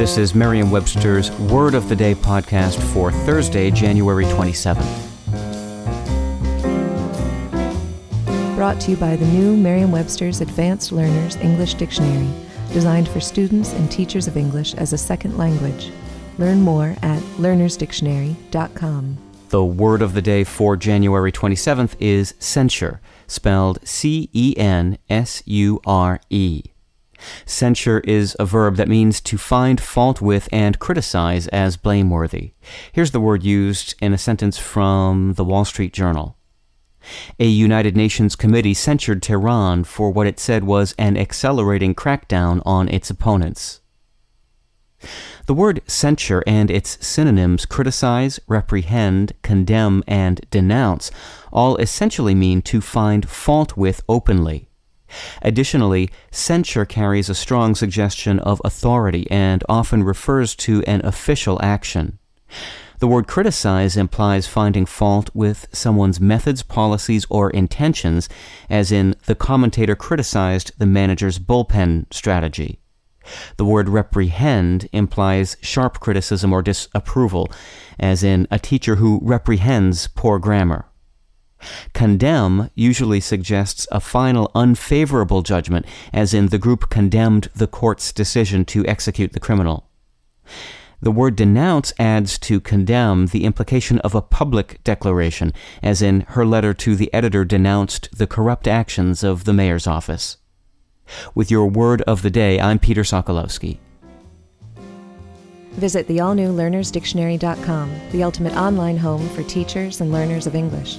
This is Merriam-Webster's Word of the Day podcast for Thursday, January 27th. Brought to you by the new Merriam-Webster's Advanced Learners English Dictionary, designed for students and teachers of English as a second language. Learn more at learnersdictionary.com. The word of the day for January 27th is censure, spelled C E N S U R E. Censure is a verb that means to find fault with and criticize as blameworthy. Here's the word used in a sentence from the Wall Street Journal. A United Nations committee censured Tehran for what it said was an accelerating crackdown on its opponents. The word censure and its synonyms criticize, reprehend, condemn, and denounce all essentially mean to find fault with openly. Additionally, censure carries a strong suggestion of authority and often refers to an official action. The word criticize implies finding fault with someone's methods, policies, or intentions, as in the commentator criticized the manager's bullpen strategy. The word reprehend implies sharp criticism or disapproval, as in a teacher who reprehends poor grammar. Condemn usually suggests a final unfavorable judgment, as in the group condemned the court's decision to execute the criminal. The word denounce adds to condemn the implication of a public declaration, as in her letter to the editor denounced the corrupt actions of the mayor's office. With your word of the day, I'm Peter Sokolowski. Visit the all new learnersdictionary.com, the ultimate online home for teachers and learners of English.